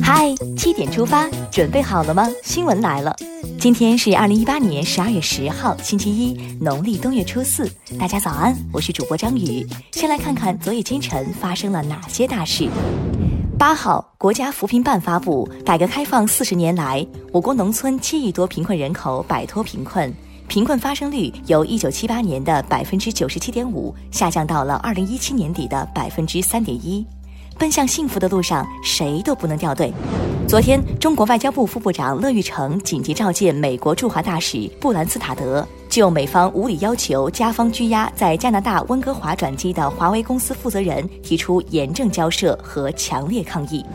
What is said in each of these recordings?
嗨，七点出发，准备好了吗？新闻来了，今天是二零一八年十二月十号，星期一，农历冬月初四。大家早安，我是主播张宇。先来看看昨夜今晨发生了哪些大事。八号，国家扶贫办发布，改革开放四十年来，我国农村七亿多贫困人口摆脱贫困，贫困发生率由一九七八年的百分之九十七点五下降到了二零一七年底的百分之三点一。奔向幸福的路上，谁都不能掉队。昨天，中国外交部副部长乐玉成紧急召见美国驻华大使布兰斯塔德，就美方无理要求加方拘押在加拿大温哥华转机的华为公司负责人，提出严正交涉和强烈抗议。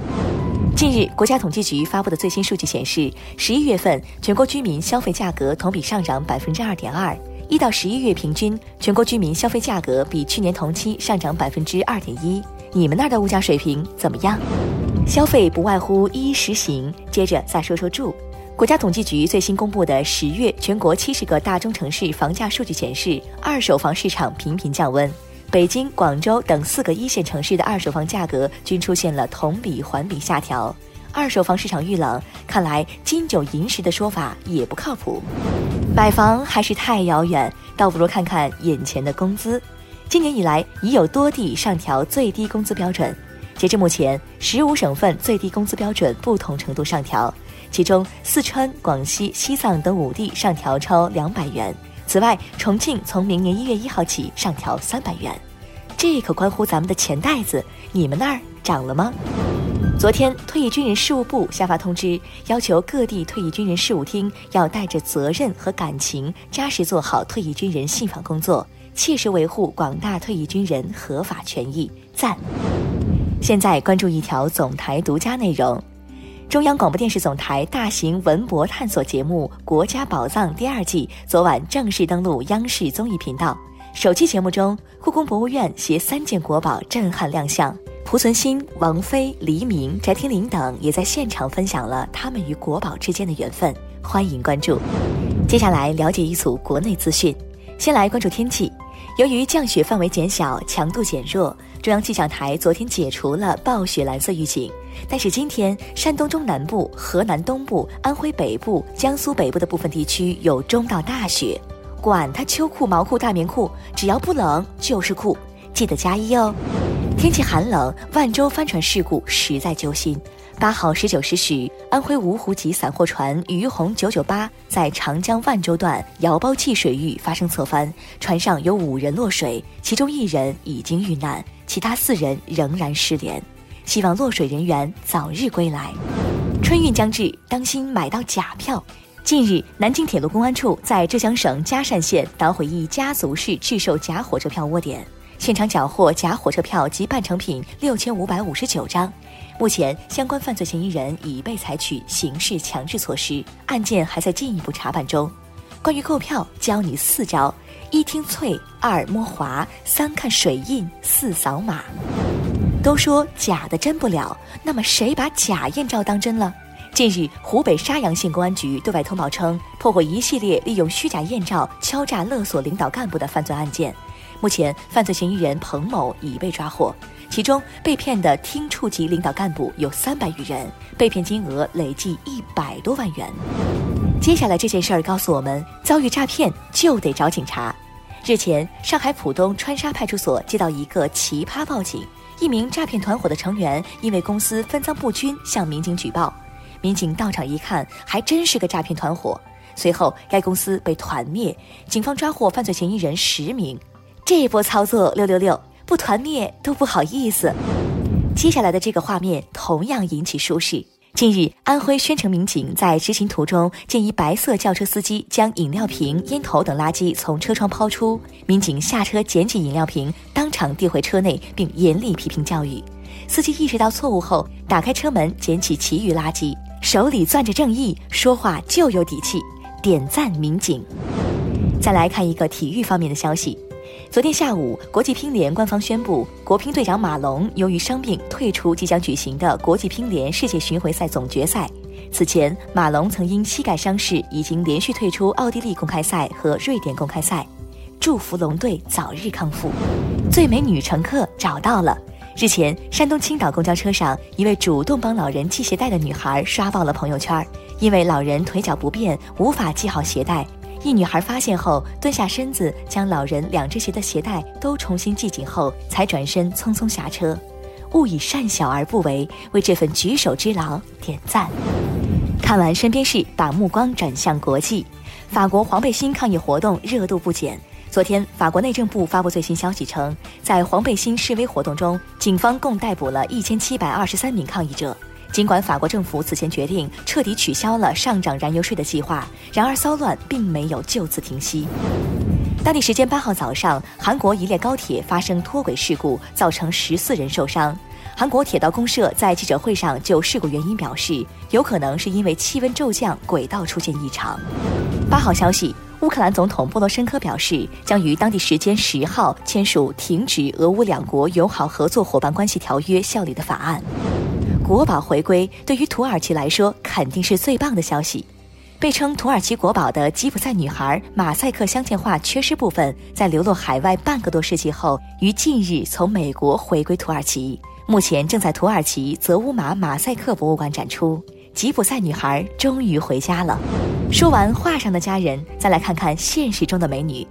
近日，国家统计局发布的最新数据显示，十一月份全国居民消费价格同比上涨百分之二点二，一到十一月平均全国居民消费价格比去年同期上涨百分之二点一。你们那儿的物价水平怎么样？消费不外乎衣食行。接着再说说住。国家统计局最新公布的十月全国七十个大中城市房价数据显示，二手房市场频频降温。北京、广州等四个一线城市的二手房价格均出现了同比环比下调。二手房市场遇冷，看来金九银十的说法也不靠谱。买房还是太遥远，倒不如看看眼前的工资。今年以来，已有多地上调最低工资标准。截至目前，十五省份最低工资标准不同程度上调，其中四川、广西、西藏等五地上调超两百元。此外，重庆从明年一月一号起上调三百元。这可关乎咱们的钱袋子，你们那儿涨了吗？昨天，退役军人事务部下发通知，要求各地退役军人事务厅要带着责任和感情，扎实做好退役军人信访工作。切实维护广大退役军人合法权益，赞。现在关注一条总台独家内容：中央广播电视总台大型文博探索节目《国家宝藏》第二季昨晚正式登陆央视综艺频道。首期节目中，故宫博物院携三件国宝震撼亮相，濮存昕、王菲、黎明、翟天临等也在现场分享了他们与国宝之间的缘分。欢迎关注。接下来了解一组国内资讯，先来关注天气。由于降雪范围减小、强度减弱，中央气象台昨天解除了暴雪蓝色预警。但是今天，山东中南部、河南东部、安徽北部、江苏北部的部分地区有中到大雪。管它秋裤、毛裤、大棉裤，只要不冷就是酷，记得加衣哦。天气寒冷，万州帆船事故实在揪心。八号十九时许，安徽芜湖籍散货船“于洪九九八”在长江万州段瑶包汽水域发生侧翻，船上有五人落水，其中一人已经遇难，其他四人仍然失联。希望落水人员早日归来。春运将至，当心买到假票。近日，南京铁路公安处在浙江省嘉善县捣毁一家族式制售假火车票窝点，现场缴获假火车票及半成品六千五百五十九张。目前，相关犯罪嫌疑人已被采取刑事强制措施，案件还在进一步查办中。关于购票，教你四招：一听脆，二摸滑，三看水印，四扫码。都说假的真不了，那么谁把假艳照当真了？近日，湖北沙洋县公安局对外通报称，破获一系列利用虚假艳照敲诈勒索领导干部的犯罪案件。目前，犯罪嫌疑人彭某已被抓获。其中被骗的厅处级领导干部有三百余人，被骗金额累计一百多万元。接下来这件事儿告诉我们，遭遇诈骗就得找警察。日前，上海浦东川沙派出所接到一个奇葩报警，一名诈骗团伙的成员因为公司分赃不均向民警举报，民警到场一看，还真是个诈骗团伙。随后，该公司被团灭，警方抓获犯罪嫌疑人十名。这一波操作六六六。不团灭都不好意思。接下来的这个画面同样引起舒适。近日，安徽宣城民警在执勤途中见一白色轿车司机将饮料瓶、烟头等垃圾从车窗抛出，民警下车捡起饮料瓶，当场递回车内，并严厉批评教育。司机意识到错误后，打开车门捡起其余垃圾，手里攥着正义，说话就有底气，点赞民警。再来看一个体育方面的消息。昨天下午，国际乒联官方宣布，国乒队长马龙由于伤病退出即将举行的国际乒联世界巡回赛总决赛。此前，马龙曾因膝盖伤势已经连续退出奥地利公开赛和瑞典公开赛。祝福龙队早日康复。最美女乘客找到了，日前，山东青岛公交车上，一位主动帮老人系鞋带的女孩刷爆了朋友圈。因为老人腿脚不便，无法系好鞋带，一女孩发现后，蹲下身子将老人两只鞋的鞋带都重新系紧后，才转身匆匆下车。勿以善小而不为，为这份举手之劳点赞。看完身边事，把目光转向国际，法国黄背心抗议活动热度不减。昨天，法国内政部发布最新消息称，在黄背心示威活动中，警方共逮捕了一千七百二十三名抗议者。尽管法国政府此前决定彻底取消了上涨燃油税的计划，然而骚乱并没有就此停息。当地时间八号早上，韩国一列高铁发生脱轨事故，造成十四人受伤。韩国铁道公社在记者会上就事故原因表示，有可能是因为气温骤降，轨道出现异常。八号消息。乌克兰总统波罗申科表示，将于当地时间十号签署停止俄乌两国友好合作伙伴关系条约效力的法案。国宝回归对于土耳其来说肯定是最棒的消息。被称土耳其国宝的吉普赛女孩马赛克镶嵌画缺失部分，在流落海外半个多世纪后，于近日从美国回归土耳其，目前正在土耳其泽乌马马赛克博物馆展出。吉普赛女孩终于回家了。说完画上的家人，再来看看现实中的美女。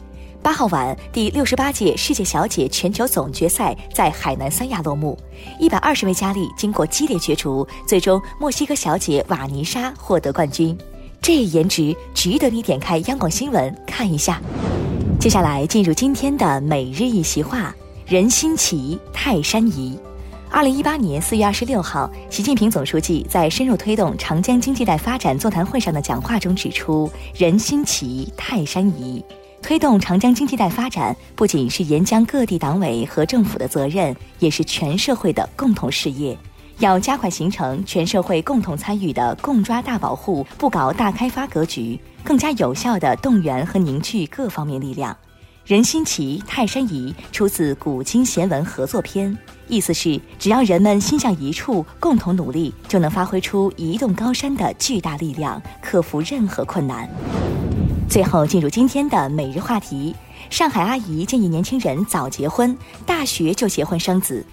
八号晚，第六十八届世界小姐全球总决赛在海南三亚落幕，一百二十位佳丽经过激烈角逐，最终墨西哥小姐瓦尼莎获得冠军。这颜值值得你点开央广新闻看一下。接下来进入今天的每日一席话：人心齐，泰山移。二零一八年四月二十六号，习近平总书记在深入推动长江经济带发展座谈会上的讲话中指出：“人心齐，泰山移。”推动长江经济带发展不仅是沿江各地党委和政府的责任，也是全社会的共同事业。要加快形成全社会共同参与的“共抓大保护、不搞大开发”格局，更加有效地动员和凝聚各方面力量。人心齐，泰山移，出自古今贤文合作篇。意思是，只要人们心向一处，共同努力，就能发挥出移动高山的巨大力量，克服任何困难。最后进入今天的每日话题：上海阿姨建议年轻人早结婚，大学就结婚生子。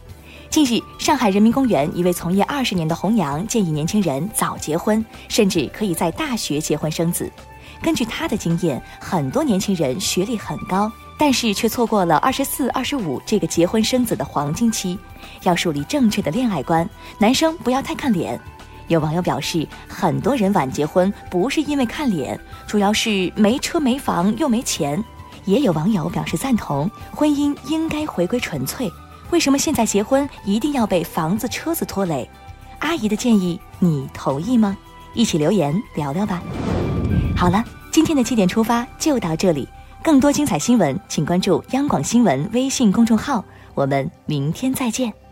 近日，上海人民公园一位从业二十年的红娘建议年轻人早结婚，甚至可以在大学结婚生子。根据她的经验，很多年轻人学历很高。但是却错过了二十四、二十五这个结婚生子的黄金期，要树立正确的恋爱观。男生不要太看脸。有网友表示，很多人晚结婚不是因为看脸，主要是没车没房又没钱。也有网友表示赞同，婚姻应该回归纯粹。为什么现在结婚一定要被房子、车子拖累？阿姨的建议你同意吗？一起留言聊聊吧。好了，今天的七点出发就到这里。更多精彩新闻，请关注央广新闻微信公众号。我们明天再见。